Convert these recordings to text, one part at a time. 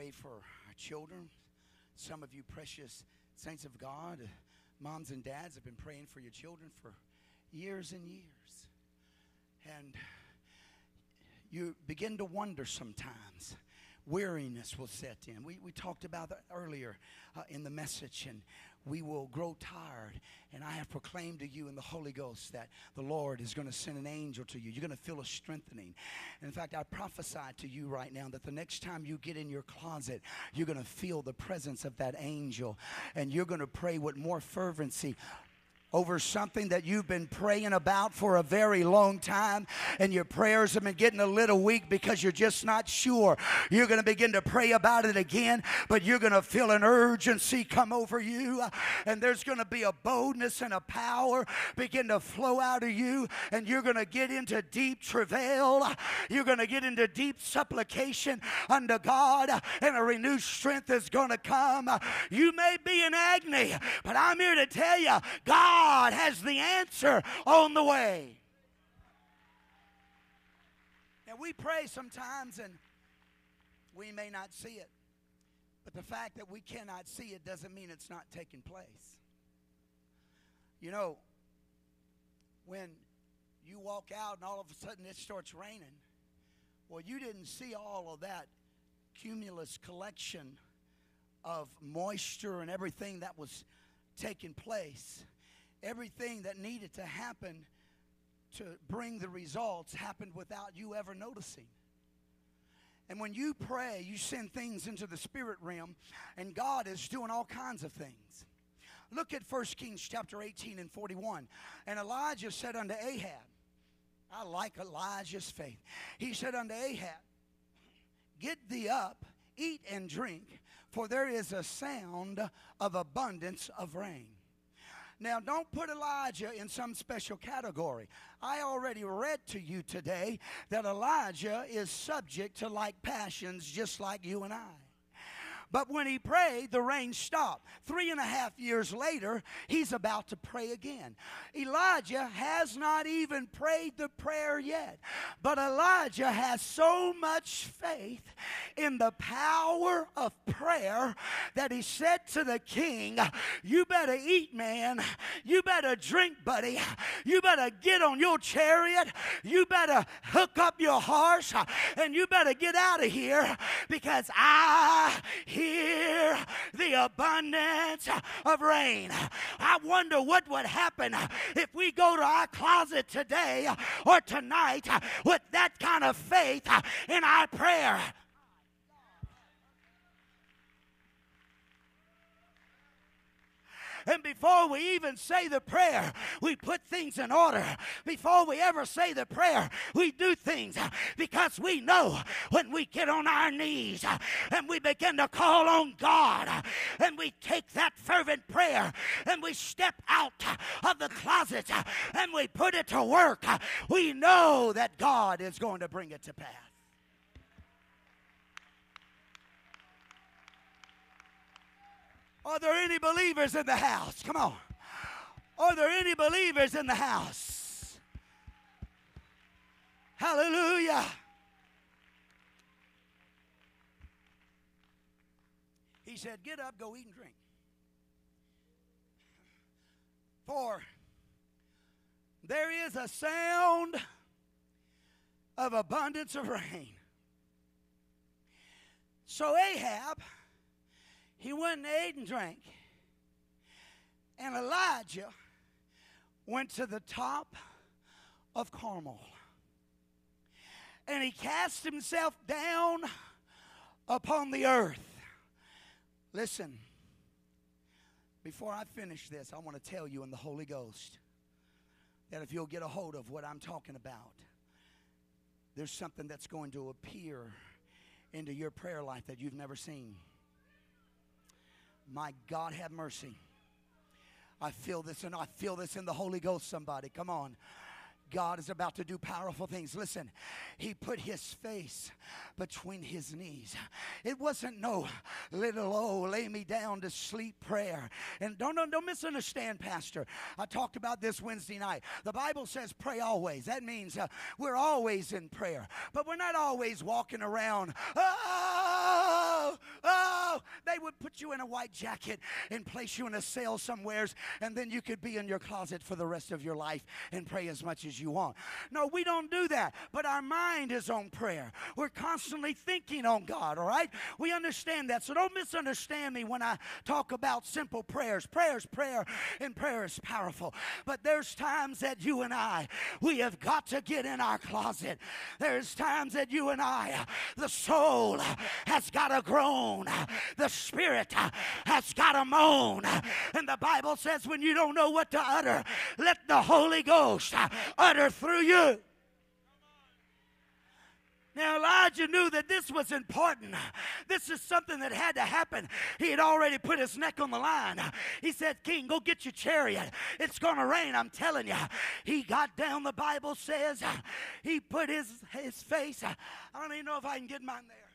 prayed for our children. Some of you precious saints of God, moms and dads, have been praying for your children for years and years. And you begin to wonder sometimes. Weariness will set in. We, we talked about that earlier uh, in the message, and we will grow tired. And I have proclaimed to you in the Holy Ghost that the Lord is going to send an angel to you. You're going to feel a strengthening. in fact, I prophesy to you right now that the next time you get in your closet, you're going to feel the presence of that angel. And you're going to pray with more fervency over something that you've been praying about for a very long time, and your prayers have been getting a little weak because you're just not sure. You're going to begin to pray about it again, but you're going to feel an urgency come over you, and there's going to be a boldness and a power begin to flow out of you, and you're going to get into deep travail. You're going to get into deep supplication unto God, and a renewed strength is going to come. You may be in agony, but I'm here to tell you, God God has the answer on the way. And we pray sometimes and we may not see it. But the fact that we cannot see it doesn't mean it's not taking place. You know, when you walk out and all of a sudden it starts raining, well, you didn't see all of that cumulus collection of moisture and everything that was taking place everything that needed to happen to bring the results happened without you ever noticing. And when you pray, you send things into the spirit realm, and God is doing all kinds of things. Look at 1 Kings chapter 18 and 41. And Elijah said unto Ahab, I like Elijah's faith. He said unto Ahab, Get thee up, eat and drink, for there is a sound of abundance of rain. Now, don't put Elijah in some special category. I already read to you today that Elijah is subject to like passions just like you and I. But when he prayed, the rain stopped. Three and a half years later, he's about to pray again. Elijah has not even prayed the prayer yet. But Elijah has so much faith in the power of prayer that he said to the king, You better eat, man. You better drink, buddy. You better get on your chariot. You better hook up your horse. And you better get out of here because I hear the abundance of rain. I wonder what would happen if we go to our closet today or tonight with that kind of faith in our prayer. And before we even say the prayer, we put things in order. Before we ever say the prayer, we do things uh, because we know when we get on our knees uh, and we begin to call on God uh, and we take that fervent prayer and we step out of the closet and we put it to work, we know that God is going to bring it to pass. Are there any believers in the house? Come on. Are there any believers in the house? Hallelujah. He said, Get up, go eat and drink. For there is a sound of abundance of rain. So Ahab he went and ate and drank. And Elijah went to the top of Carmel. And he cast himself down upon the earth. Listen, before I finish this, I want to tell you in the Holy Ghost that if you'll get a hold of what I'm talking about, there's something that's going to appear into your prayer life that you've never seen. My God, have mercy. I feel this and I feel this in the Holy Ghost, somebody. Come on. God is about to do powerful things. Listen, he put his face between his knees. It wasn't no little, oh, lay me down to sleep prayer. And don't, don't, don't misunderstand, Pastor. I talked about this Wednesday night. The Bible says pray always. That means uh, we're always in prayer, but we're not always walking around, oh, Oh, put you in a white jacket and place you in a cell somewheres, and then you could be in your closet for the rest of your life and pray as much as you want. No, we don't do that. But our mind is on prayer. We're constantly thinking on God, all right? We understand that. So don't misunderstand me when I talk about simple prayers. Prayer is prayer, and prayer is powerful. But there's times that you and I, we have got to get in our closet. There's times that you and I, the soul has got to groan, the spirit has got to moan. And the Bible says, when you don't know what to utter, let the Holy Ghost utter through you. Now, Elijah knew that this was important. This is something that had to happen. He had already put his neck on the line. He said, King, go get your chariot. It's going to rain, I'm telling you. He got down, the Bible says. He put his, his face. I don't even know if I can get mine there.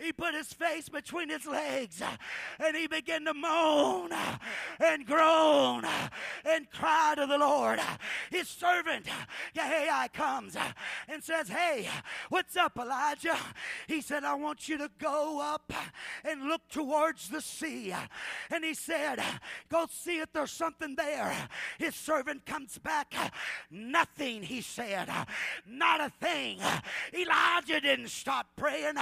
He put his face between his legs uh, and he began to moan uh, and groan uh, and cry to the Lord. His servant, Gehazi, comes and says, Hey, what's up, Elijah? He said, I want you to go up and look towards the sea. And he said, Go see if there's something there. His servant comes back. Nothing, he said. Not a thing. Elijah didn't stop praying.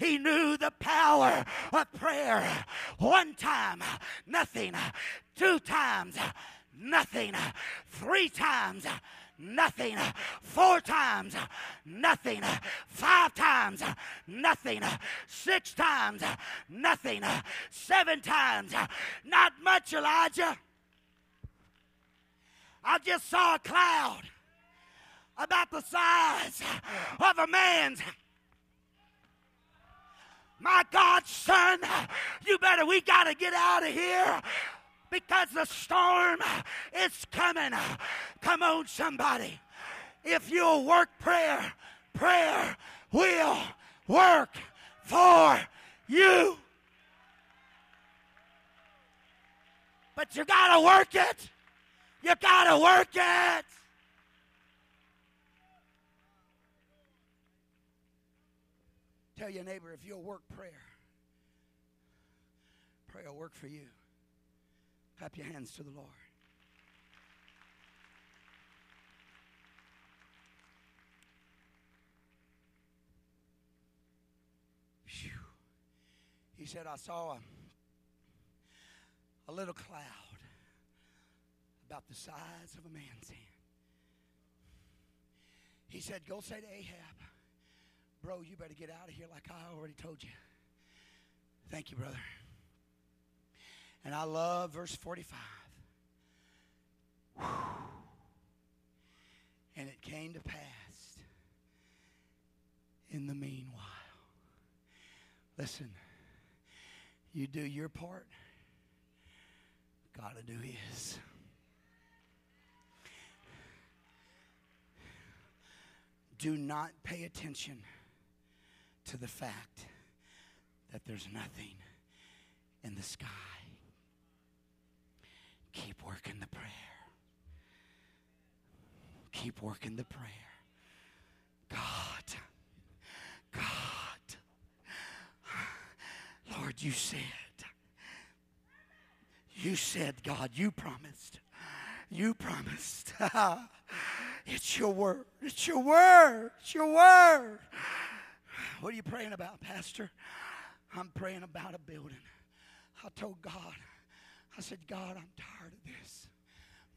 He knew the power of prayer. One time, nothing. Two times, nothing. Three times, nothing. Four times, nothing. Five times, nothing. Six times, nothing. Seven times, not much, Elijah. I just saw a cloud about the size of a man's my God, son, you better, we got to get out of here because the storm is coming. Come on, somebody. If you'll work prayer, prayer will work for you. But you got to work it. You got to work it. Tell your neighbor if you'll work prayer, prayer will work for you. Clap your hands to the Lord. Whew. He said, I saw a, a little cloud about the size of a man's hand. He said, Go say to Ahab, Bro, you better get out of here like I already told you. Thank you, brother. And I love verse 45. Whew. And it came to pass in the meanwhile. Listen, you do your part, God will do his. Do not pay attention to the fact that there's nothing in the sky. Keep working the prayer. Keep working the prayer. God, God, Lord, you said, you said, God, you promised. You promised. it's your word. It's your word. It's your word. What are you praying about, Pastor? I'm praying about a building. I told God, I said, God, I'm tired of this.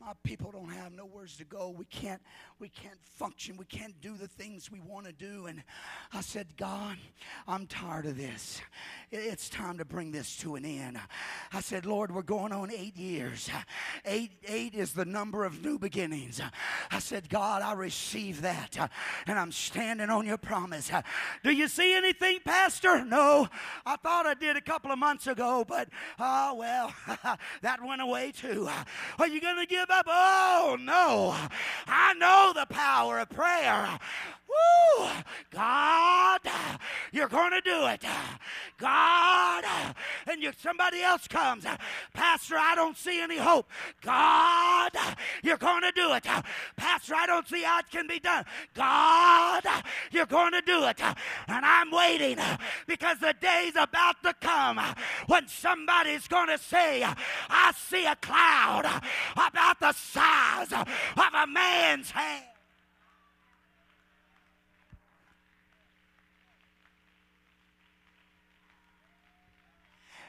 My people don't have nowhere to go. We can't, we can't function. We can't do the things we want to do. And I said, God, I'm tired of this. It's time to bring this to an end. I said, Lord, we're going on eight years. Eight, eight is the number of new beginnings. I said, God, I receive that. And I'm standing on your promise. Do you see anything, Pastor? No. I thought I did a couple of months ago, but oh well, that went away too. Are you going to give up? Oh no. I know the power of prayer. Woo! God, you're going to do it. God, and you, somebody else comes, Pastor, I don't see any hope. God, you're going to do it. Pastor, I don't see how it can be done. God, you're going to do it. And I'm waiting because the day's about to come when somebody's going to say, I see a cloud about the size of a man's hand.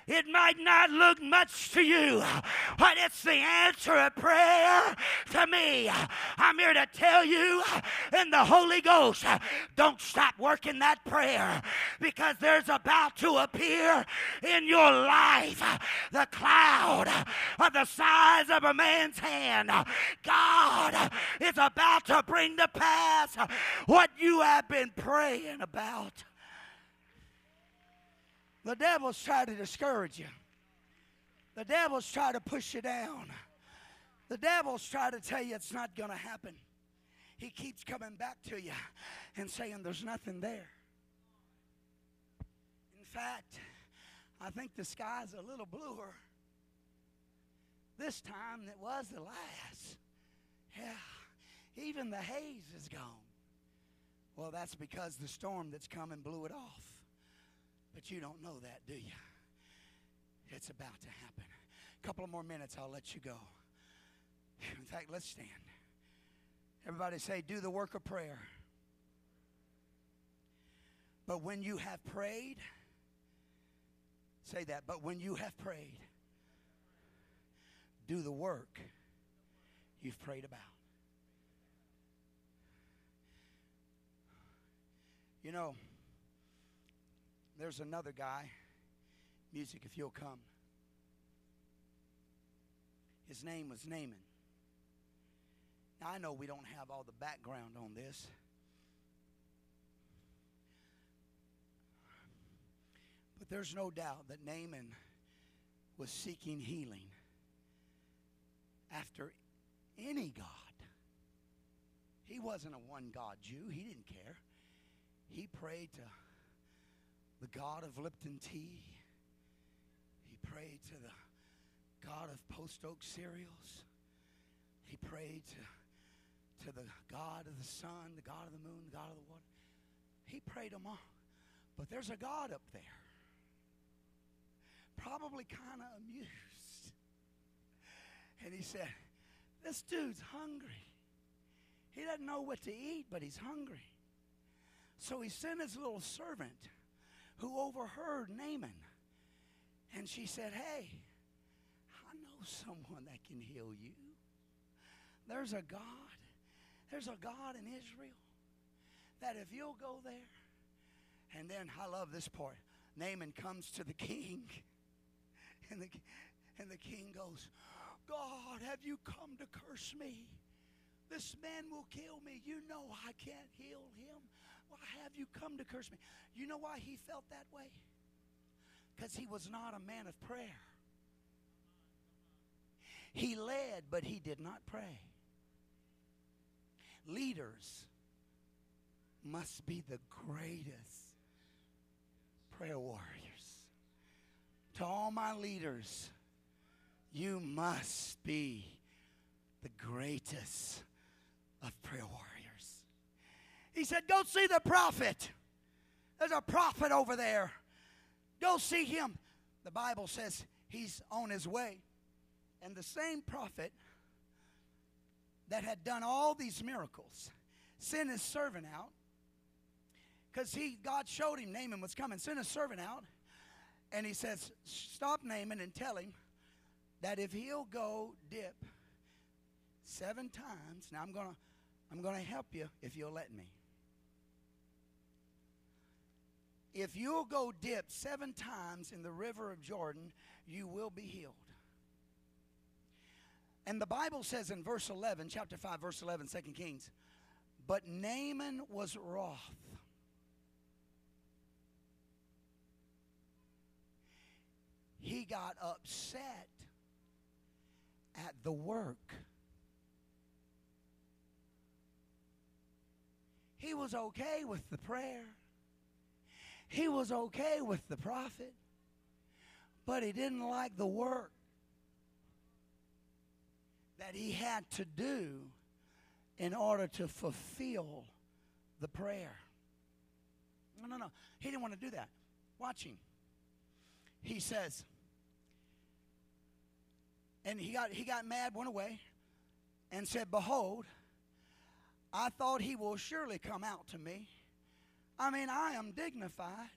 It might not look much to you, but it's the answer of prayer to me. I'm here to tell you in the Holy Ghost, don't stop working that prayer because there's about to appear in your life the cloud of the size of a man's hand. God is about to bring to pass what you have been praying about. The devil's trying to discourage you. The devil's trying to push you down. The devil's trying to tell you it's not going to happen. He keeps coming back to you and saying there's nothing there. In fact, I think the sky's a little bluer this time than it was the last. Yeah, even the haze is gone. Well, that's because the storm that's coming blew it off. But you don't know that, do you? It's about to happen. A couple of more minutes, I'll let you go. In fact, let's stand. Everybody say, do the work of prayer. But when you have prayed, say that, but when you have prayed, do the work you've prayed about. You know, there's another guy. Music, if you'll come. His name was Naaman. Now, I know we don't have all the background on this. But there's no doubt that Naaman was seeking healing after any God. He wasn't a one God Jew, he didn't care. He prayed to the God of Lipton tea. He prayed to the God of post oak cereals. He prayed to, to the God of the sun, the God of the moon, the God of the water. He prayed them all. But there's a God up there. Probably kind of amused. And he said, This dude's hungry. He doesn't know what to eat, but he's hungry. So he sent his little servant who overheard Naaman. And she said, Hey, I know someone that can heal you. There's a God. There's a God in Israel that if you'll go there, and then I love this part. Naaman comes to the king, and the, and the king goes, God, have you come to curse me? This man will kill me. You know I can't heal him. Why have you come to curse me? You know why he felt that way? Because he was not a man of prayer. He led, but he did not pray. Leaders must be the greatest prayer warriors. To all my leaders, you must be the greatest of prayer warriors. He said, Go see the prophet. There's a prophet over there. Go see him. The Bible says he's on his way. And the same prophet that had done all these miracles sent his servant out because he God showed him Naaman was coming. Sent his servant out, and he says, "Stop Naaman and tell him that if he'll go dip seven times. Now I'm gonna I'm gonna help you if you'll let me. If you'll go dip seven times in the river of Jordan, you will be healed. And the Bible says in verse 11, chapter 5, verse 11, 2 Kings, but Naaman was wroth. He got upset at the work. He was okay with the prayer. He was okay with the prophet, but he didn't like the work that he had to do in order to fulfill the prayer. No, no, no. He didn't want to do that. Watch him. He says, and he got he got mad, went away, and said, Behold, I thought he will surely come out to me. I mean, I am dignified.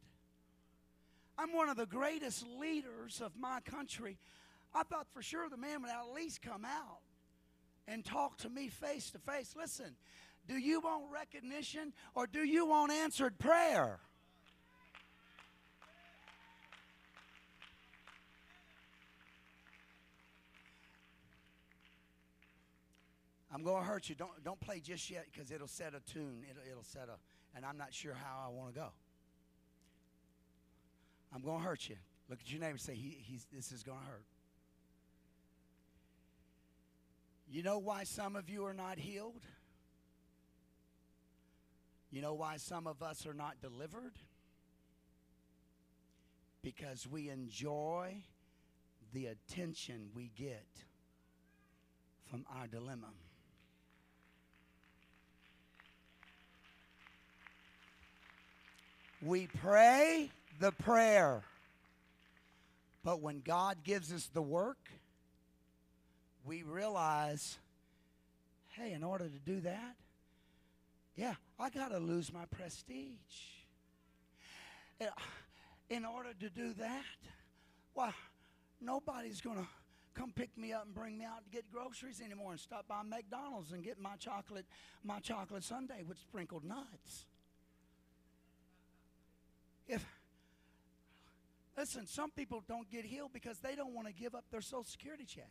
I'm one of the greatest leaders of my country. I thought for sure the man would at least come out and talk to me face to face. Listen, do you want recognition or do you want answered prayer? I'm going to hurt you. Don't, don't play just yet because it'll set a tune. It'll, it'll set a, and I'm not sure how I want to go. I'm going to hurt you. Look at your neighbor and say, he, he's, This is going to hurt. You know why some of you are not healed? You know why some of us are not delivered? Because we enjoy the attention we get from our dilemma. We pray the prayer. But when God gives us the work, we realize hey, in order to do that, yeah, I got to lose my prestige. In order to do that, well, nobody's going to come pick me up and bring me out to get groceries anymore and stop by McDonald's and get my chocolate my chocolate sundae with sprinkled nuts. If listen, some people don't get healed because they don't want to give up their social security check.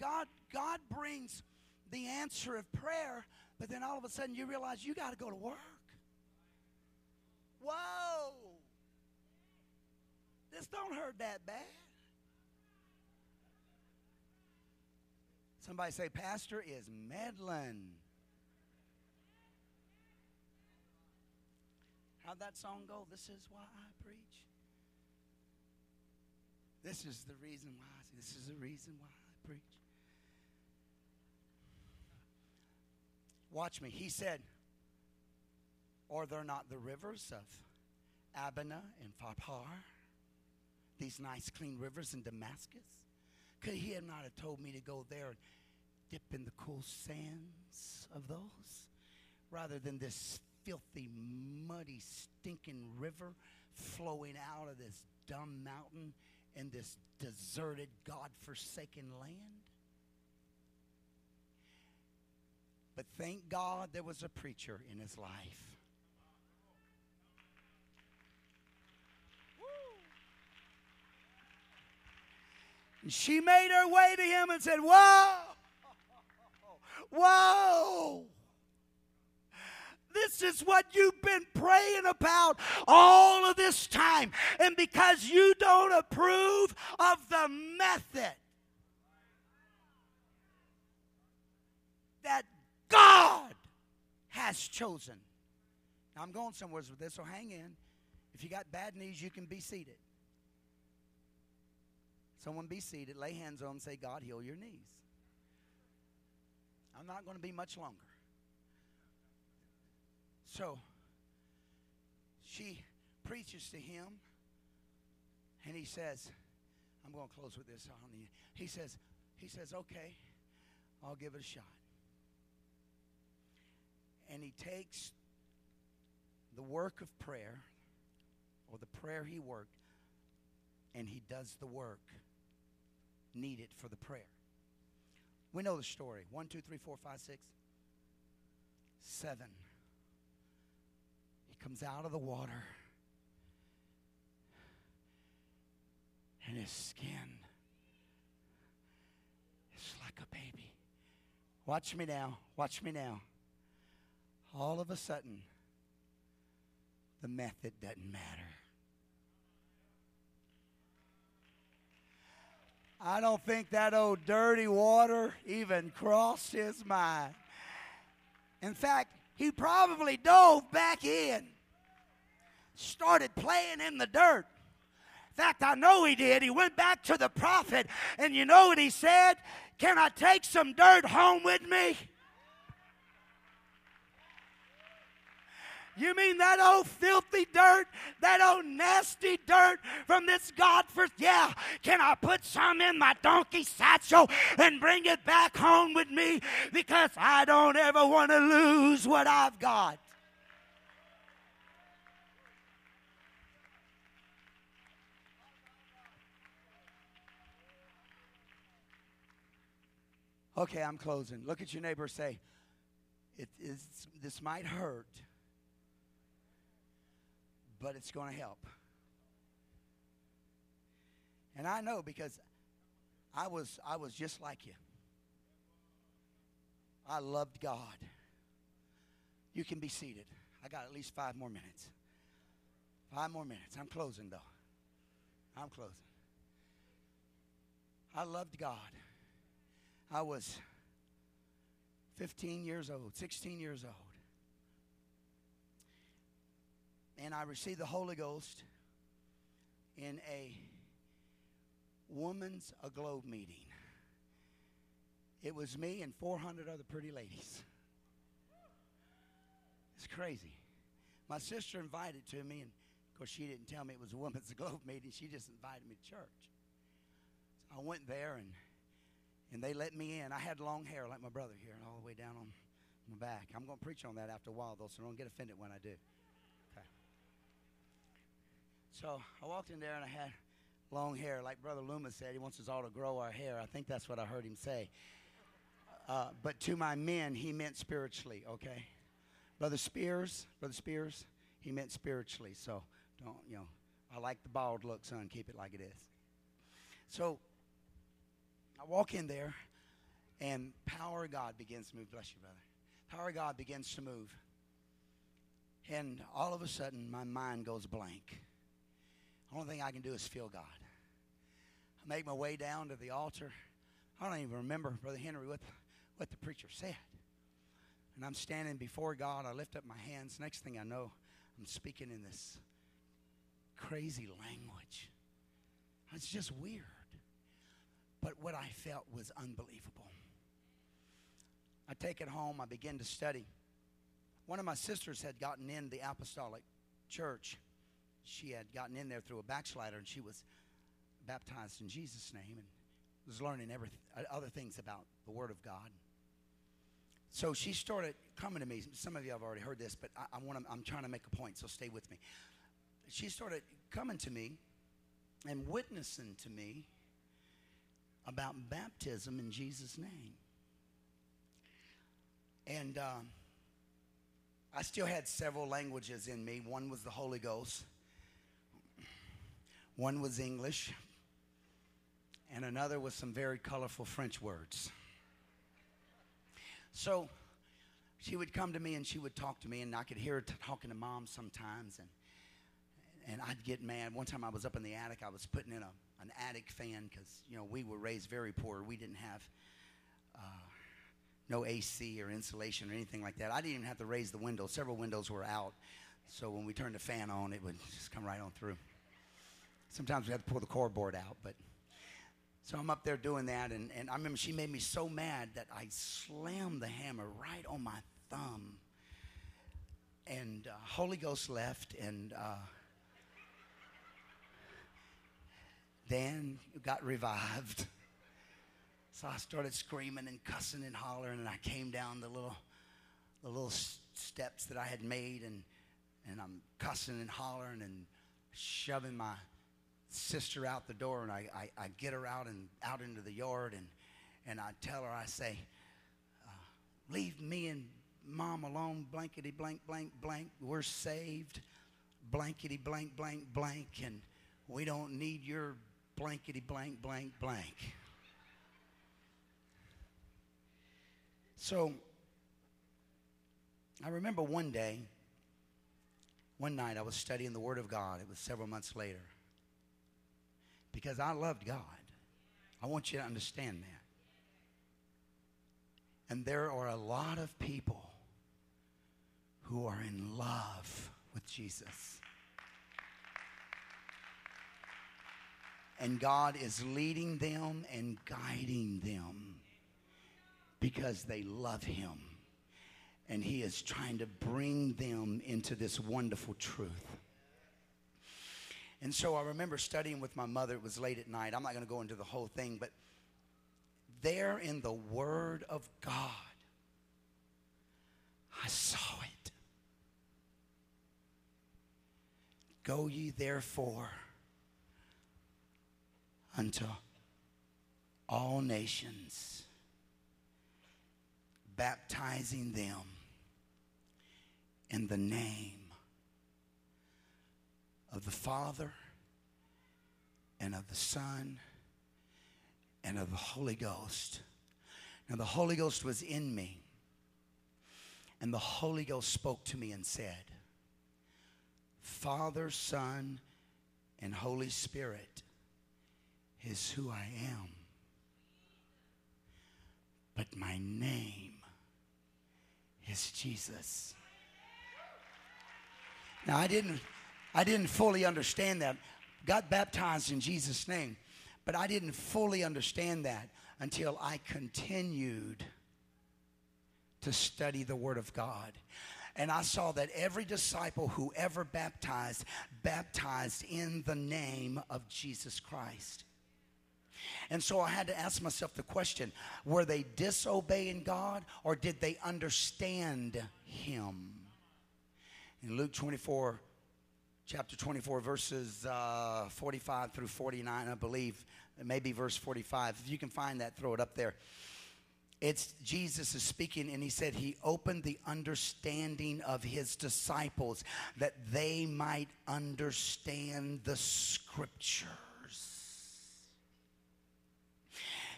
God, God brings the answer of prayer, but then all of a sudden you realize you got to go to work. Whoa! This don't hurt that bad. Somebody say, Pastor is meddling. How'd that song go? This is why I preach. This is the reason why. This is the reason why I preach. Watch me. He said, Are there not the rivers of Abana and Pharpar? These nice, clean rivers in Damascus? Could he have not have told me to go there dip in the cool sands of those rather than this filthy, muddy, stinking river flowing out of this dumb mountain in this deserted, God forsaken land? But thank God there was a preacher in his life. And she made her way to him and said, Whoa! Whoa! This is what you've been praying about all of this time. And because you don't approve of the method that God has chosen. Now, I'm going somewhere with this, so hang in. If you got bad knees, you can be seated. Someone be seated, lay hands on say, God, heal your knees. I'm not going to be much longer. So, she preaches to him, and he says, I'm going to close with this. He says, he says, okay, I'll give it a shot. And he takes the work of prayer, or the prayer he worked, and he does the work needed for the prayer. We know the story. One, two, three, four, five, six, seven. He comes out of the water, and his skin is like a baby. Watch me now. Watch me now. All of a sudden, the method doesn't matter. I don't think that old dirty water even crossed his mind. In fact, he probably dove back in, started playing in the dirt. In fact, I know he did. He went back to the prophet, and you know what he said? Can I take some dirt home with me? You mean that old filthy dirt, that old nasty dirt from this God first? Yeah. Can I put some in my donkey satchel and bring it back home with me? Because I don't ever want to lose what I've got. Okay, I'm closing. Look at your neighbor say, it is, this might hurt but it's going to help. And I know because I was I was just like you. I loved God. You can be seated. I got at least five more minutes. Five more minutes. I'm closing though. I'm closing. I loved God. I was 15 years old, 16 years old. And I received the Holy Ghost in a woman's aglow meeting. It was me and 400 other pretty ladies. It's crazy. My sister invited to me, and of course, she didn't tell me it was a woman's aglow meeting. She just invited me to church. So I went there, and and they let me in. I had long hair like my brother here, all the way down on my back. I'm going to preach on that after a while, though, so don't get offended when I do. So I walked in there and I had long hair. Like Brother Loomis said, he wants us all to grow our hair. I think that's what I heard him say. Uh, but to my men, he meant spiritually, okay? Brother Spears, Brother Spears, he meant spiritually. So don't, you know, I like the bald look, son. Keep it like it is. So I walk in there, and power of God begins to move. Bless you, brother. Power of God begins to move. And all of a sudden, my mind goes blank. The only thing I can do is feel God. I make my way down to the altar. I don't even remember, Brother Henry, what what the preacher said. And I'm standing before God. I lift up my hands. Next thing I know, I'm speaking in this crazy language. It's just weird. But what I felt was unbelievable. I take it home. I begin to study. One of my sisters had gotten in the apostolic church she had gotten in there through a backslider and she was baptized in Jesus' name and was learning every, uh, other things about the Word of God. So she started coming to me. Some of you have already heard this, but I, I want to, I'm trying to make a point, so stay with me. She started coming to me and witnessing to me about baptism in Jesus' name. And um, I still had several languages in me. One was the Holy Ghost. One was English, and another was some very colorful French words. So she would come to me and she would talk to me, and I could hear her talking to mom sometimes, and and I'd get mad. One time I was up in the attic, I was putting in a an attic fan because you know we were raised very poor. We didn't have uh, no AC or insulation or anything like that. I didn't even have to raise the windows. Several windows were out, so when we turned the fan on, it would just come right on through. Sometimes we have to pull the cord board out, but so I'm up there doing that, and, and I remember she made me so mad that I slammed the hammer right on my thumb. And uh, Holy Ghost left, and uh, Dan got revived. So I started screaming and cussing and hollering, and I came down the little, the little steps that I had made, and and I'm cussing and hollering and shoving my sister out the door and I, I, I, get her out and out into the yard and, and I tell her, I say, uh, leave me and mom alone, blankety blank blank blank. We're saved, blankety blank blank blank, and we don't need your blankety blank blank blank. So I remember one day, one night I was studying the Word of God. It was several months later because I loved God. I want you to understand that. And there are a lot of people who are in love with Jesus. And God is leading them and guiding them because they love Him. And He is trying to bring them into this wonderful truth. And so I remember studying with my mother. It was late at night. I'm not going to go into the whole thing, but there in the Word of God, I saw it. Go ye therefore unto all nations, baptizing them in the name of the Father and of the Son and of the Holy Ghost. Now, the Holy Ghost was in me, and the Holy Ghost spoke to me and said, Father, Son, and Holy Spirit is who I am. But my name is Jesus. Now, I didn't I didn't fully understand that. Got baptized in Jesus' name, but I didn't fully understand that until I continued to study the Word of God. And I saw that every disciple who ever baptized, baptized in the name of Jesus Christ. And so I had to ask myself the question were they disobeying God or did they understand Him? In Luke 24, chapter 24, verses uh, 45 through 49, I believe, maybe verse 45. If you can find that, throw it up there. It's Jesus is speaking, and he said he opened the understanding of his disciples that they might understand the scripture.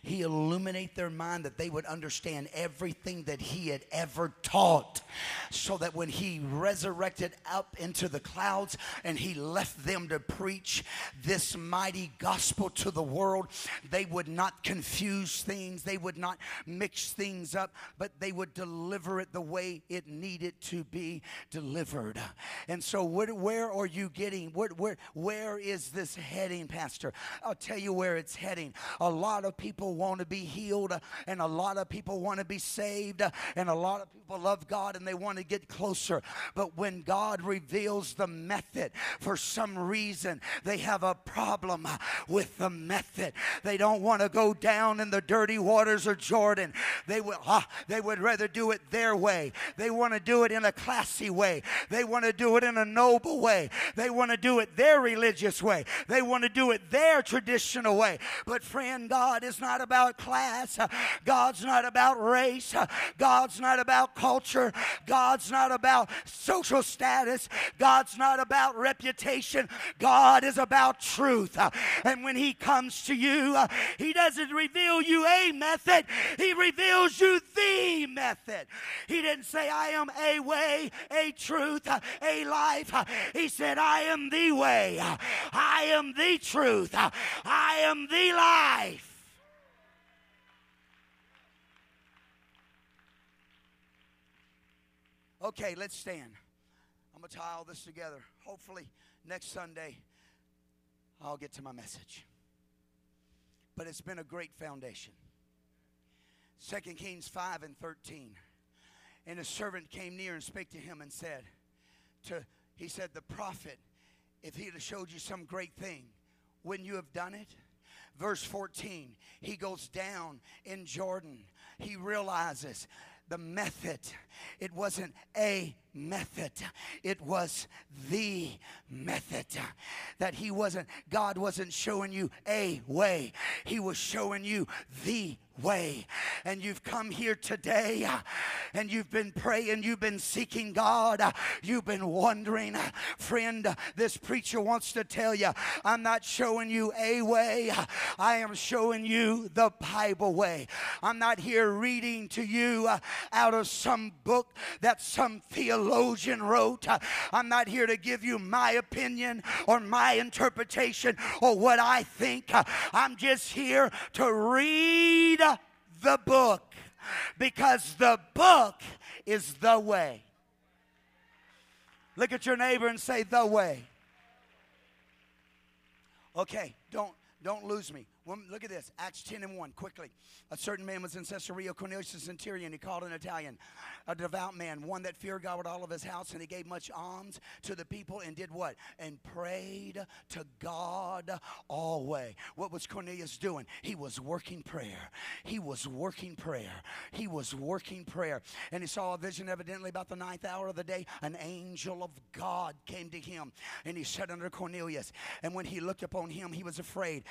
He illuminate their mind that they would understand everything that he had ever taught so that when he resurrected up into the clouds and he left them to preach this mighty gospel to the world, they would not confuse things, they would not mix things up, but they would deliver it the way it needed to be delivered. And so, where, where are you getting? Where, where, where is this heading, Pastor? I'll tell you where it's heading. A lot of people want to be healed, and a lot of people want to be saved, and a lot of people love God and they want to get closer. But when God reveals the method, for some reason, they have a problem with the method. They don't want to go down in the dirty waters of Jordan. They would, ah, they would rather do it their way. They want to do it in a classy way. They want to do it in a noble way. They want to do it their religious way. They want to do it their traditional way. But friend, God is not not about class. God's not about race. God's not about culture. God's not about social status. God's not about reputation. God is about truth. And when He comes to you, He doesn't reveal you a method, He reveals you the method. He didn't say, I am a way, a truth, a life. He said, I am the way, I am the truth, I am the life. Okay, let's stand. I'm going to tie all this together. Hopefully, next Sunday, I'll get to my message. But it's been a great foundation. 2 Kings 5 and 13. And a servant came near and spake to him and said, to, He said, The prophet, if he had showed you some great thing, wouldn't you have done it? Verse 14, he goes down in Jordan. He realizes the method. It wasn't a method, it was the method. That He wasn't, God wasn't showing you a way, He was showing you the way. And you've come here today and you've been praying, you've been seeking God, you've been wondering. Friend, this preacher wants to tell you I'm not showing you a way, I am showing you the Bible way. I'm not here reading to you out of some book that some theologian theologian wrote. I'm not here to give you my opinion or my interpretation or what I think. I'm just here to read the book because the book is the way. Look at your neighbor and say, the way. Okay, don't don't lose me. Look at this. Acts 10 and 1, quickly. A certain man was in Caesarea, Cornelius a centurion. He called an Italian, a devout man, one that feared God with all of his house, and he gave much alms to the people and did what? And prayed to God always. What was Cornelius doing? He was working prayer. He was working prayer. He was working prayer. And he saw a vision evidently about the ninth hour of the day. An angel of God came to him, and he said unto Cornelius, and when he looked upon him, he was afraid.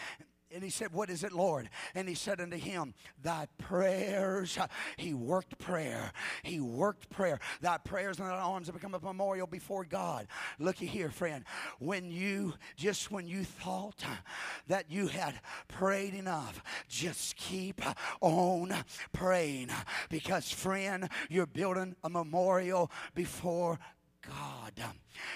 And he said, What is it, Lord? And he said unto him, Thy prayers, he worked prayer. He worked prayer. Thy prayers and thy arms have become a memorial before God. Looky here, friend. When you, just when you thought that you had prayed enough, just keep on praying. Because, friend, you're building a memorial before God. Um,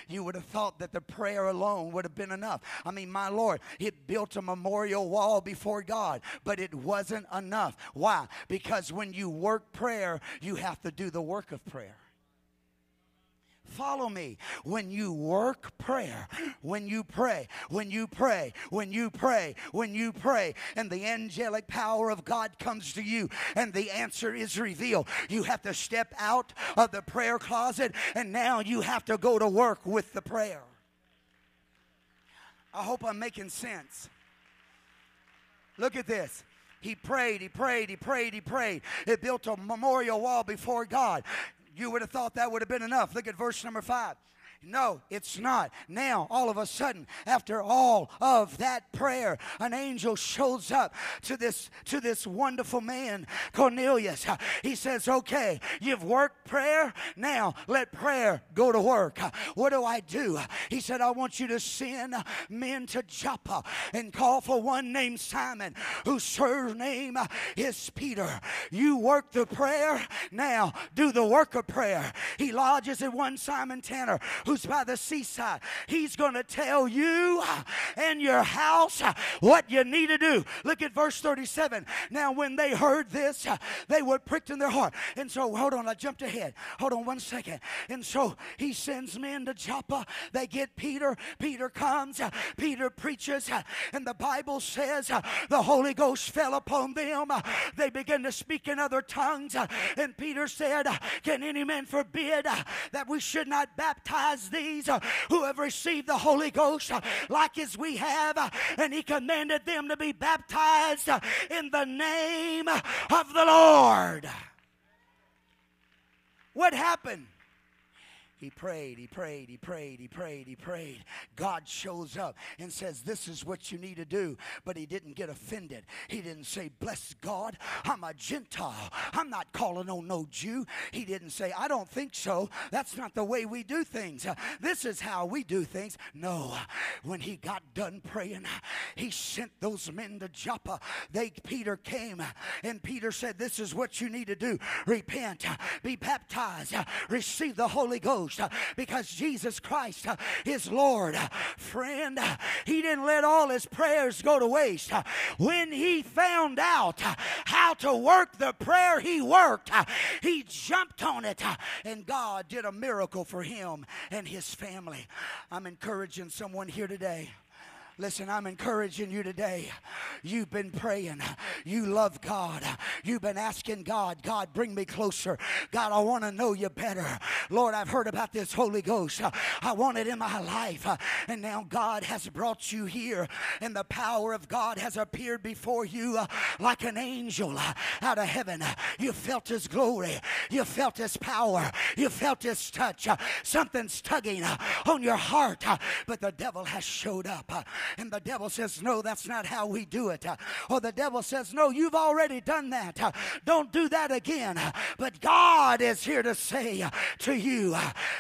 you would have thought that the prayer alone would have been enough. I mean, my Lord, it built a memorial wall before God, but it wasn't enough. Why? Because when you work prayer, you have to do the work of prayer. Follow me. When you work prayer, when you pray, when you pray, when you pray, when you pray, and the angelic power of God comes to you and the answer is revealed, you have to step out of the prayer closet and now you have to go to work with the prayer. I hope I'm making sense. Look at this. He prayed, he prayed, he prayed, he prayed. It built a memorial wall before God. You would have thought that would have been enough. Look at verse number five. No, it's not. Now, all of a sudden, after all of that prayer, an angel shows up to this to this wonderful man, Cornelius. He says, "Okay, you've worked prayer. Now, let prayer go to work. What do I do?" He said, "I want you to send men to Joppa and call for one named Simon, whose surname is Peter. You work the prayer. Now, do the work of prayer." He lodges in one Simon Tanner, who who's by the seaside. He's going to tell you and your house what you need to do. Look at verse 37. Now, when they heard this, they were pricked in their heart. And so, hold on, I jumped ahead. Hold on one second. And so, he sends men to Joppa. They get Peter. Peter comes. Peter preaches. And the Bible says the Holy Ghost fell upon them. They began to speak in other tongues. And Peter said, Can any man forbid that we should not baptize these uh, who have received the Holy Ghost uh, like as we have. Uh, and he commanded them to be baptized in the name of the Lord. What happened? He prayed, he prayed, he prayed, he prayed, he prayed. God shows up and says, This is what you need to do. But he didn't get offended. He didn't say, Bless God, I'm a Gentile. I'm not calling on no Jew. He didn't say, I don't think so. That's not the way we do things. This is how we do things. No. When he got done praying, he sent those men to Joppa. They Peter came and Peter said, This is what you need to do. Repent, be baptized, receive the Holy Ghost Uh, because Jesus Christ uh, is Lord. Uh, friend, he didn't let all his prayers go to waste. When he found out how to work the prayer he worked, he jumped on it, and God did a miracle for him and his family. I'm encouraging someone here today. Listen, I'm encouraging you today. You've been praying. You love God. You've been asking God, God, bring me closer. God, I want to know you better. Lord, I've heard about this Holy Ghost. I want it in my life. And now God has brought you here, and the power of God has appeared before you like an angel out of heaven. You felt His glory. You felt His power. You felt His touch. Something's tugging on your heart, but the devil has showed up. And the devil says, No, that's not how we do it. Or the devil says, No, you've already done that. Don't do that again. But God is here to say to you,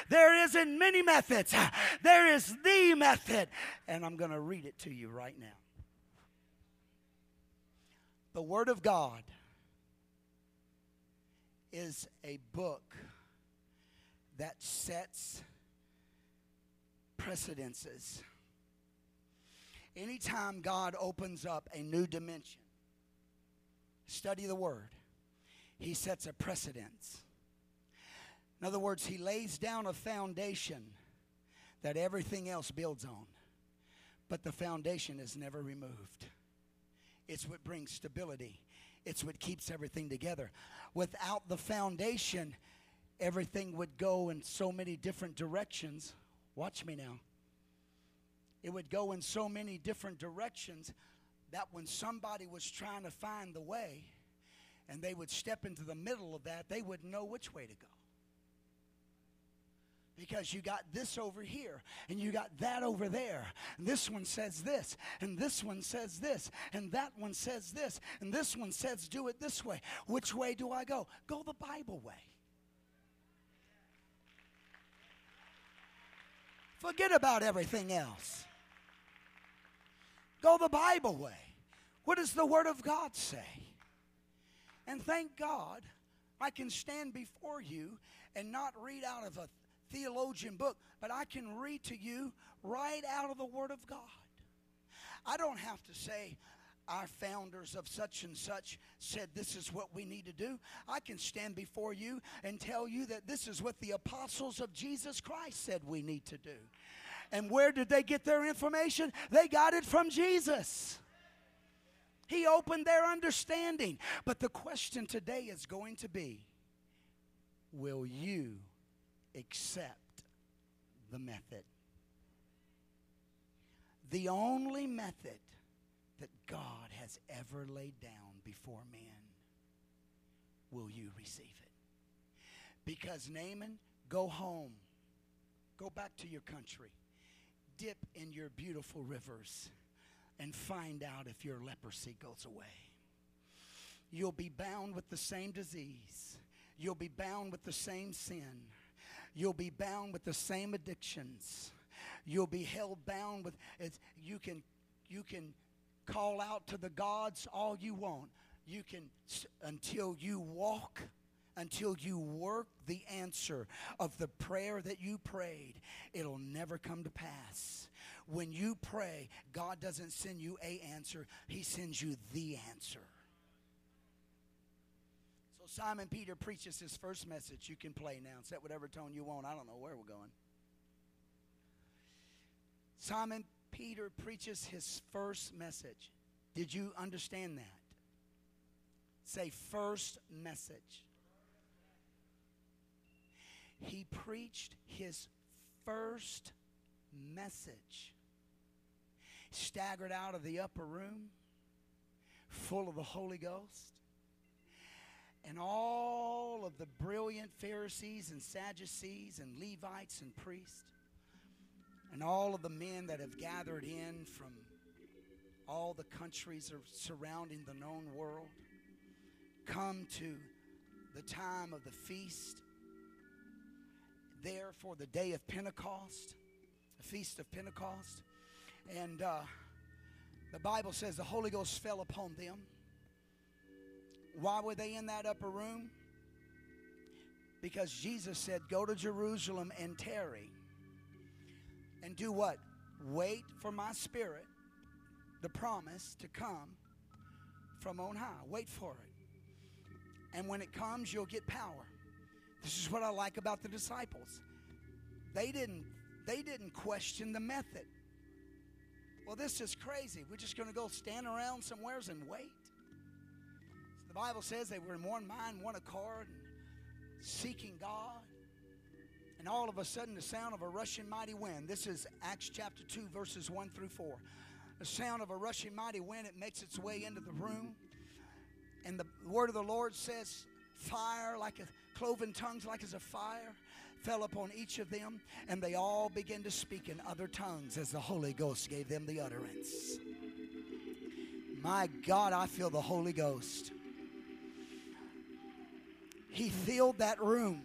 There isn't many methods, there is the method. And I'm going to read it to you right now. The Word of God is a book that sets precedences. Anytime God opens up a new dimension, study the Word, He sets a precedence. In other words, He lays down a foundation that everything else builds on, but the foundation is never removed. It's what brings stability, it's what keeps everything together. Without the foundation, everything would go in so many different directions. Watch me now. It would go in so many different directions that when somebody was trying to find the way and they would step into the middle of that, they wouldn't know which way to go. Because you got this over here, and you got that over there. And this one says this, and this one says this, and that one says this, and this one says do it this way. Which way do I go? Go the Bible way. Forget about everything else. Go the Bible way. What does the Word of God say? And thank God I can stand before you and not read out of a theologian book, but I can read to you right out of the Word of God. I don't have to say, our founders of such and such said this is what we need to do. I can stand before you and tell you that this is what the apostles of Jesus Christ said we need to do. And where did they get their information? They got it from Jesus. He opened their understanding. But the question today is going to be will you accept the method? The only method that God has ever laid down before men, will you receive it? Because Naaman, go home. Go back to your country. Dip in your beautiful rivers and find out if your leprosy goes away. You'll be bound with the same disease. You'll be bound with the same sin. You'll be bound with the same addictions. You'll be held bound with you can you can call out to the gods all you want. You can until you walk until you work the answer of the prayer that you prayed, it'll never come to pass. When you pray, God doesn't send you a answer, He sends you the answer. So Simon Peter preaches his first message. You can play now. Set whatever tone you want. I don't know where we're going. Simon Peter preaches his first message. Did you understand that? Say, first message. He preached his first message. Staggered out of the upper room, full of the Holy Ghost. And all of the brilliant Pharisees and Sadducees and Levites and priests, and all of the men that have gathered in from all the countries surrounding the known world, come to the time of the feast there for the day of Pentecost, the feast of Pentecost. And uh, the Bible says the Holy Ghost fell upon them. Why were they in that upper room? Because Jesus said, Go to Jerusalem and tarry. And do what? Wait for my spirit, the promise to come from on high. Wait for it. And when it comes, you'll get power. This is what I like about the disciples. They didn't they didn't question the method. Well, this is crazy. We're just going to go stand around somewheres and wait. The Bible says they were in one mind, one accord, seeking God. And all of a sudden, the sound of a rushing mighty wind. This is Acts chapter 2, verses 1 through 4. The sound of a rushing mighty wind, it makes its way into the room. And the word of the Lord says, fire like a cloven tongues like as a fire fell upon each of them, and they all began to speak in other tongues as the Holy Ghost gave them the utterance. My God, I feel the Holy Ghost. He filled that room.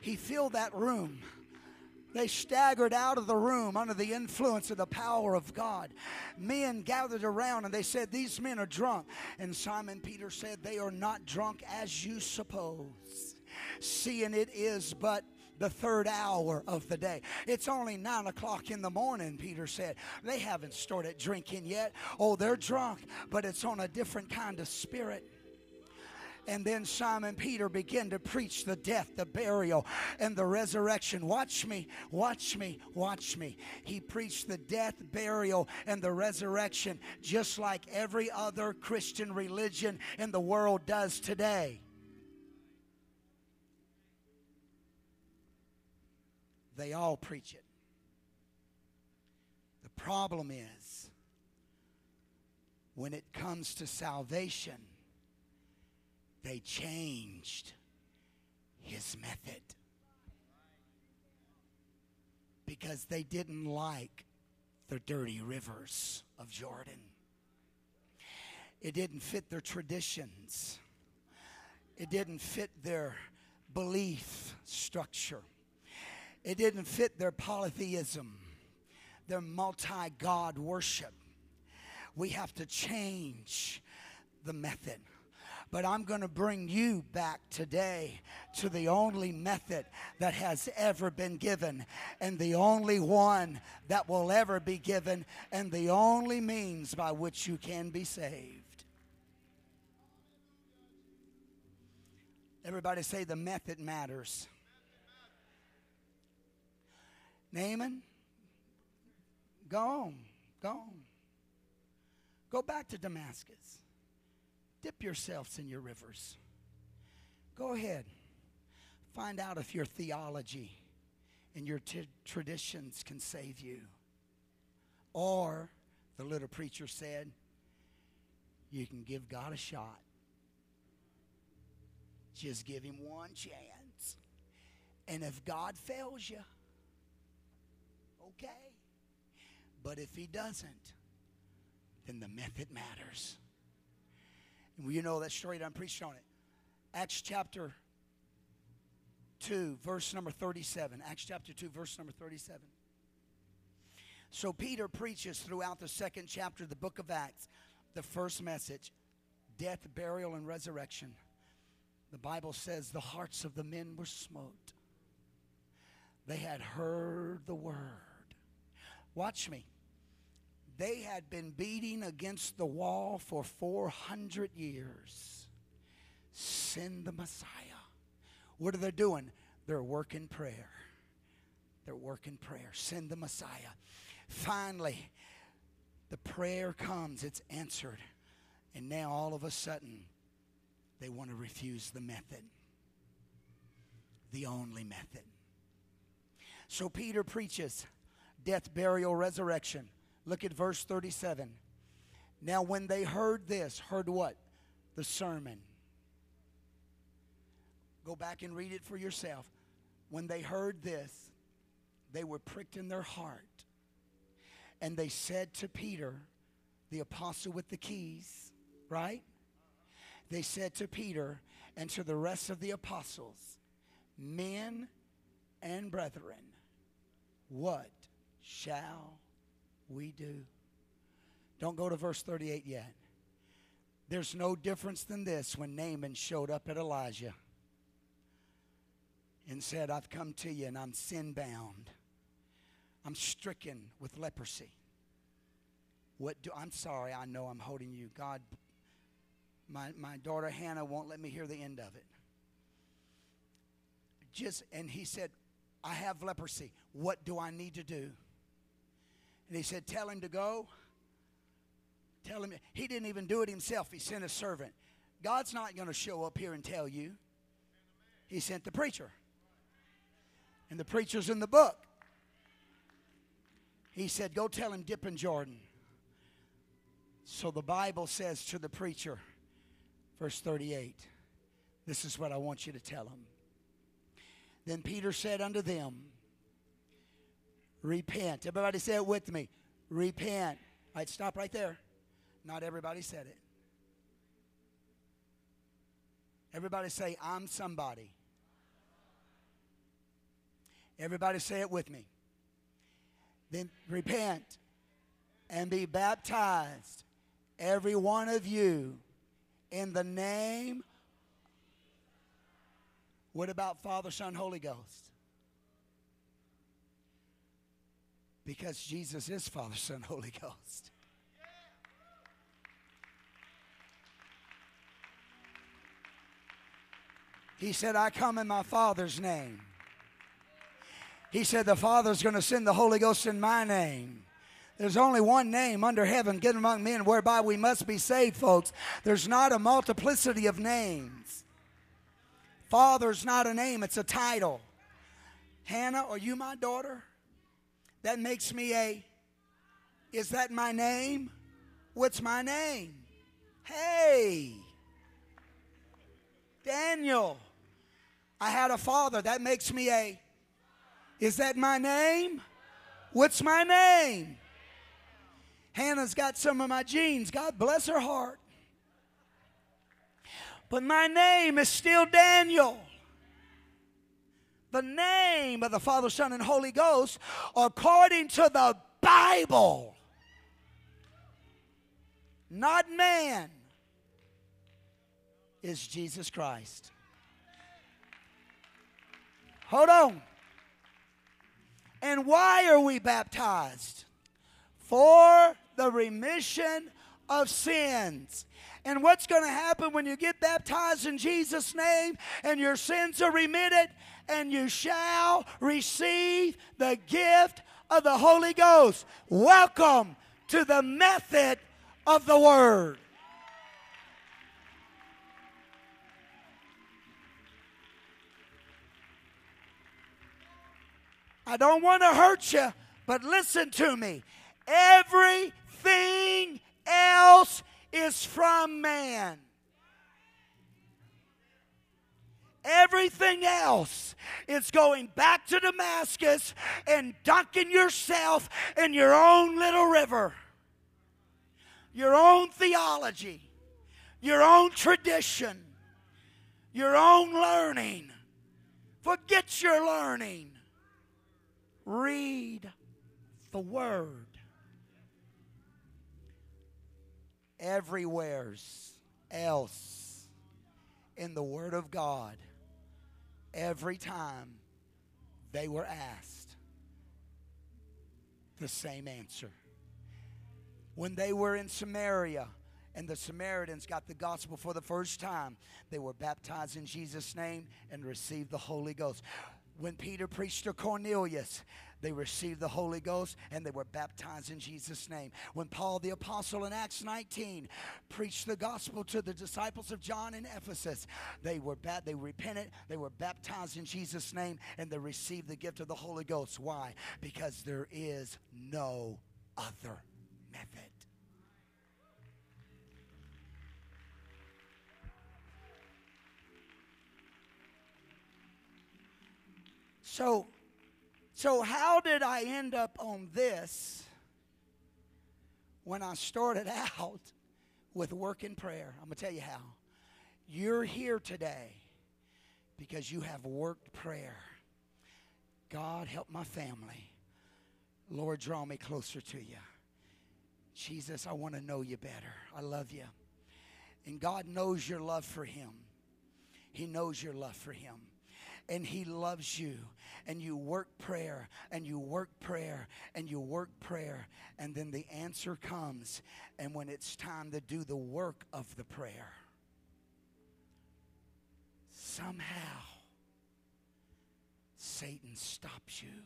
He filled that room. They staggered out of the room under the influence of the power of God. Men gathered around and they said, These men are drunk. And Simon Peter said, They are not drunk as you suppose, seeing it is but the third hour of the day. It's only nine o'clock in the morning, Peter said. They haven't started drinking yet. Oh, they're drunk, but it's on a different kind of spirit. And then Simon Peter began to preach the death, the burial, and the resurrection. Watch me, watch me, watch me. He preached the death, burial, and the resurrection just like every other Christian religion in the world does today. They all preach it. The problem is when it comes to salvation, they changed his method because they didn't like the dirty rivers of Jordan. It didn't fit their traditions, it didn't fit their belief structure, it didn't fit their polytheism, their multi God worship. We have to change the method. But I'm going to bring you back today to the only method that has ever been given, and the only one that will ever be given, and the only means by which you can be saved. Everybody say the method matters. Naaman, go on, go on. Go back to Damascus. Dip yourselves in your rivers. Go ahead. Find out if your theology and your t- traditions can save you. Or, the little preacher said, you can give God a shot. Just give him one chance. And if God fails you, okay. But if he doesn't, then the method matters. You know that story that I'm preaching on it. Acts chapter 2, verse number 37. Acts chapter 2, verse number 37. So Peter preaches throughout the second chapter of the book of Acts the first message death, burial, and resurrection. The Bible says the hearts of the men were smote. They had heard the word. Watch me. They had been beating against the wall for 400 years. Send the Messiah. What are they doing? They're working prayer. They're working prayer. Send the Messiah. Finally, the prayer comes, it's answered. And now all of a sudden, they want to refuse the method, the only method. So Peter preaches death, burial, resurrection. Look at verse 37. Now, when they heard this, heard what? The sermon. Go back and read it for yourself. When they heard this, they were pricked in their heart. And they said to Peter, the apostle with the keys, right? They said to Peter and to the rest of the apostles, Men and brethren, what shall we do. Don't go to verse 38 yet. There's no difference than this when Naaman showed up at Elijah and said, I've come to you and I'm sin bound. I'm stricken with leprosy. What do I'm sorry, I know I'm holding you. God, my, my daughter Hannah won't let me hear the end of it. Just and he said, I have leprosy. What do I need to do? And he said, Tell him to go. Tell him. He didn't even do it himself, he sent a servant. God's not going to show up here and tell you. He sent the preacher. And the preacher's in the book. He said, Go tell him, dip in Jordan. So the Bible says to the preacher, verse 38, this is what I want you to tell him. Then Peter said unto them, Repent. Everybody say it with me. Repent. All right, stop right there. Not everybody said it. Everybody say, I'm somebody. Everybody say it with me. Then repent and be baptized, every one of you, in the name. What about Father, Son, Holy Ghost? Because Jesus is Father, Son, Holy Ghost. He said, I come in my Father's name. He said, The Father's going to send the Holy Ghost in my name. There's only one name under heaven given among men whereby we must be saved, folks. There's not a multiplicity of names. Father's not a name, it's a title. Hannah, are you my daughter? That makes me a. Is that my name? What's my name? Hey, Daniel. I had a father. That makes me a. Is that my name? What's my name? Hannah's got some of my genes. God bless her heart. But my name is still Daniel. The name of the Father, Son, and Holy Ghost, according to the Bible, not man, is Jesus Christ. Hold on. And why are we baptized? For the remission of sins. And what's going to happen when you get baptized in Jesus' name and your sins are remitted? And you shall receive the gift of the Holy Ghost. Welcome to the method of the Word. I don't want to hurt you, but listen to me. Everything else is from man. Everything else is going back to Damascus and dunking yourself in your own little river, your own theology, your own tradition, your own learning. Forget your learning. Read the Word. Everywhere's else in the Word of God, every time they were asked the same answer. When they were in Samaria, and the Samaritans got the gospel for the first time. They were baptized in Jesus' name and received the Holy Ghost. When Peter preached to Cornelius, they received the Holy Ghost and they were baptized in Jesus' name. When Paul the Apostle in Acts 19 preached the gospel to the disciples of John in Ephesus, they were ba- they repented, they were baptized in Jesus' name, and they received the gift of the Holy Ghost. Why? Because there is no other method. So, so how did I end up on this when I started out with work and prayer? I'm going to tell you how. You're here today because you have worked prayer. God, help my family. Lord, draw me closer to you. Jesus, I want to know you better. I love you. And God knows your love for Him. He knows your love for Him and He loves you. And you work prayer, and you work prayer, and you work prayer, and then the answer comes. And when it's time to do the work of the prayer, somehow Satan stops you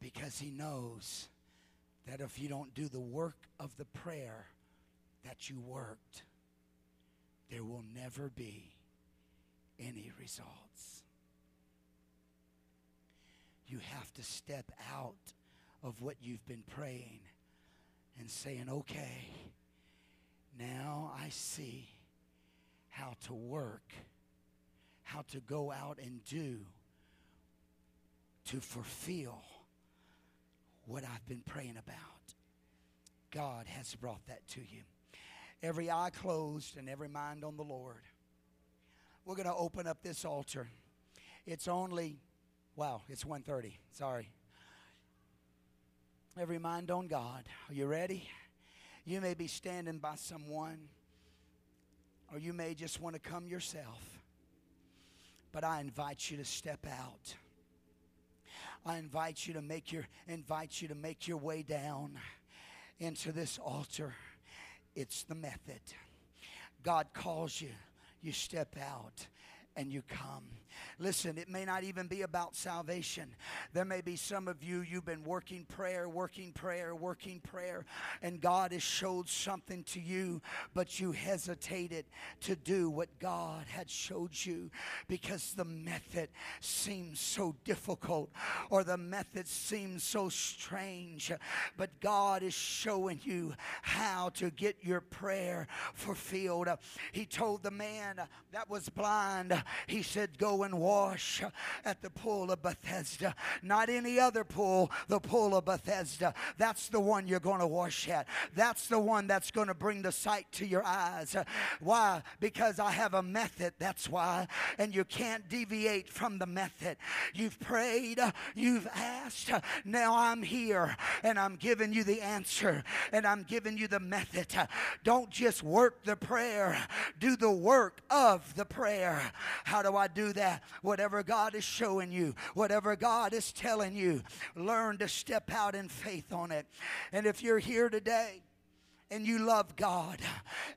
because he knows that if you don't do the work of the prayer that you worked, there will never be any results. You have to step out of what you've been praying and saying, okay, now I see how to work, how to go out and do to fulfill what I've been praying about. God has brought that to you. Every eye closed and every mind on the Lord we're going to open up this altar. It's only Wow, it's 1:30. Sorry. Every mind on God. Are you ready? You may be standing by someone or you may just want to come yourself. But I invite you to step out. I invite you to make your invite you to make your way down into this altar. It's the method. God calls you. You step out and you come. Listen, it may not even be about salvation. There may be some of you, you've been working prayer, working prayer, working prayer, and God has showed something to you, but you hesitated to do what God had showed you because the method seems so difficult or the method seems so strange. But God is showing you how to get your prayer fulfilled. He told the man that was blind, He said, Go and wash at the pool of Bethesda. Not any other pool, the pool of Bethesda. That's the one you're going to wash at. That's the one that's going to bring the sight to your eyes. Why? Because I have a method. That's why. And you can't deviate from the method. You've prayed, you've asked. Now I'm here and I'm giving you the answer and I'm giving you the method. Don't just work the prayer, do the work of the prayer. How do I do that? Whatever God is showing you, whatever God is telling you, learn to step out in faith on it. And if you're here today, and you love God.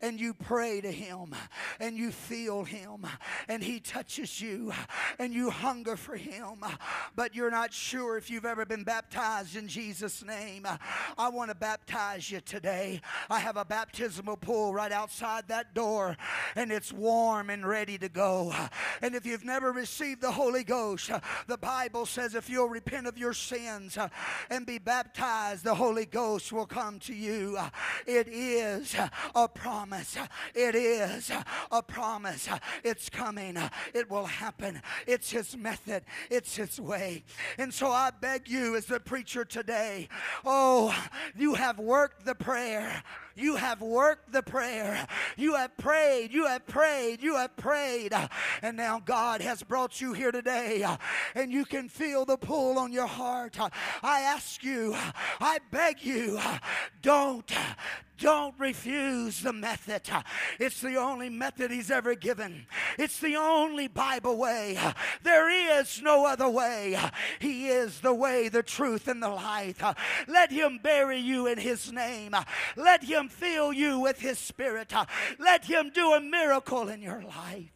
And you pray to Him. And you feel Him. And He touches you. And you hunger for Him, but you're not sure if you've ever been baptized in Jesus' name, I want to baptize you today. I have a baptismal pool right outside that door. And it's warm and ready to go. And if you've never received the Holy Ghost, the Bible says if you'll repent of your sins and be baptized, the Holy Ghost will come to you. It is a promise. It is a promise. It's coming. It will happen. It's His method, it's His way. And so I beg you, as the preacher today, oh, you have worked the prayer. You have worked the prayer. You have prayed. You have prayed. You have prayed. And now God has brought you here today. And you can feel the pull on your heart. I ask you, I beg you, don't don't refuse the method. It's the only method he's ever given. It's the only Bible way. There is no other way. He is the way, the truth, and the life. Let him bury you in his name. Let him fill you with his spirit. Let him do a miracle in your life.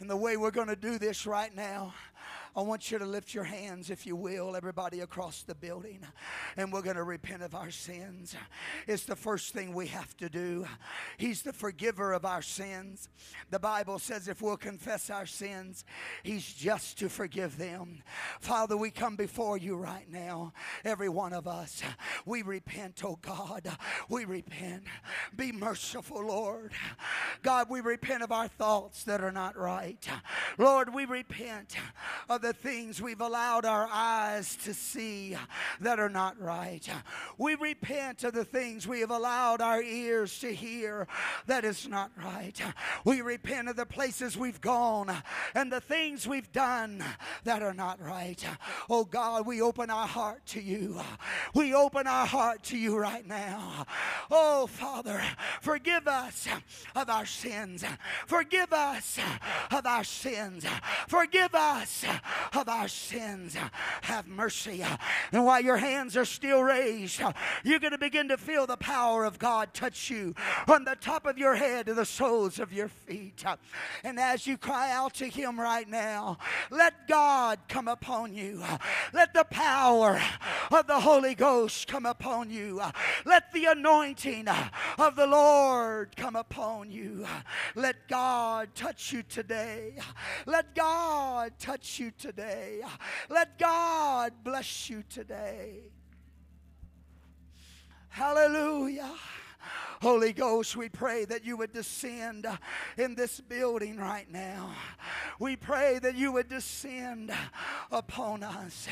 And the way we're going to do this right now I want you to lift your hands, if you will, everybody across the building, and we're going to repent of our sins. It's the first thing we have to do. He's the forgiver of our sins. The Bible says if we'll confess our sins, He's just to forgive them. Father, we come before you right now, every one of us. We repent, oh God. We repent. Be merciful, Lord. God, we repent of our thoughts that are not right. Lord, we repent of the things we've allowed our eyes to see that are not right. We repent of the things we have allowed our ears to hear that is not right. We repent of the places we've gone and the things we've done that are not right. Oh God, we open our heart to you. We open our heart to you right now. Oh Father, forgive us of our sins. Forgive us of our sins. Forgive us of our sins. Have mercy. And while your hands are still raised, you're going to begin to feel the power of God touch you from the top of your head to the soles of your feet. And as you cry out to Him right now, let God come upon you. Let the power of the Holy Ghost come upon you. Let the anointing of the Lord come upon you. Let God touch you today. Let God touch you today. Let God bless you today. Hallelujah. Holy Ghost, we pray that you would descend in this building right now. We pray that you would descend upon us.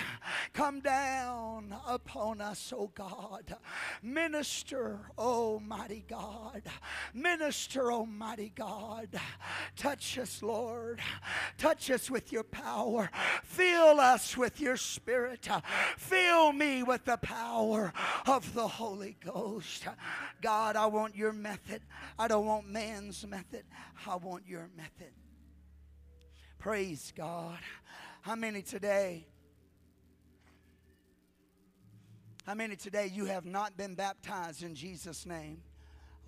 Come down upon us, oh God. Minister, Almighty God. Minister, Almighty God. Touch us, Lord. Touch us with your power. Fill us with your spirit. Fill me with the power of the Holy Ghost. God, I want your method. I don't want man's method. I want your method. Praise God. How many today? How many today you have not been baptized in Jesus' name?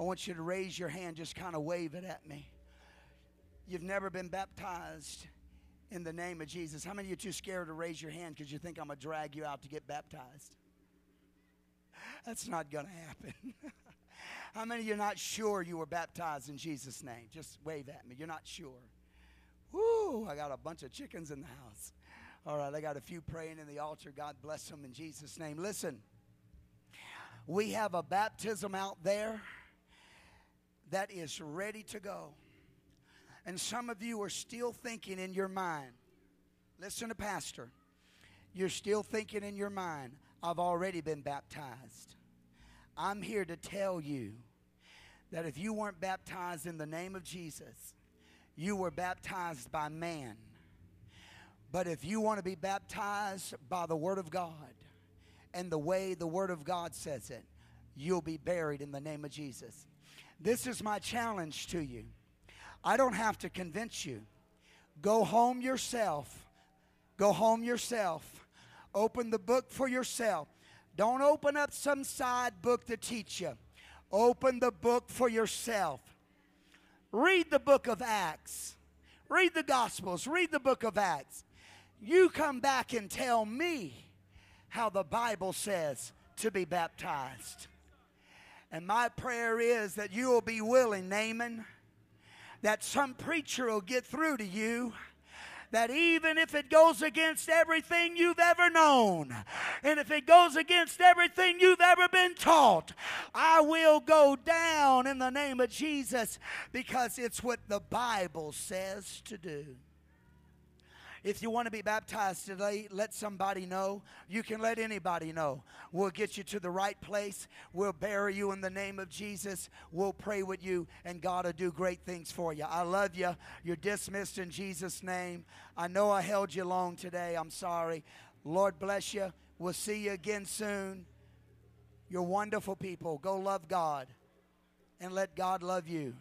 I want you to raise your hand, just kind of wave it at me. You've never been baptized in the name of Jesus. How many of you are too scared to raise your hand because you think I'm going to drag you out to get baptized? That's not going to happen. How many of you are not sure you were baptized in Jesus' name? Just wave at me. You're not sure. Woo, I got a bunch of chickens in the house. All right, I got a few praying in the altar. God bless them in Jesus' name. Listen, we have a baptism out there that is ready to go. And some of you are still thinking in your mind, listen to Pastor, you're still thinking in your mind, I've already been baptized. I'm here to tell you that if you weren't baptized in the name of Jesus, you were baptized by man. But if you want to be baptized by the Word of God and the way the Word of God says it, you'll be buried in the name of Jesus. This is my challenge to you. I don't have to convince you. Go home yourself. Go home yourself. Open the book for yourself. Don't open up some side book to teach you. Open the book for yourself. Read the book of Acts. Read the Gospels. Read the book of Acts. You come back and tell me how the Bible says to be baptized. And my prayer is that you will be willing, Naaman, that some preacher will get through to you that even if it goes against everything you've ever known, and if it goes against everything you've ever been taught, I will go down in the name of Jesus because it's what the Bible says to do. If you want to be baptized today, let somebody know. You can let anybody know. We'll get you to the right place. We'll bury you in the name of Jesus. We'll pray with you, and God will do great things for you. I love you. You're dismissed in Jesus' name. I know I held you long today. I'm sorry. Lord bless you. We'll see you again soon. You're wonderful people. Go love God and let God love you.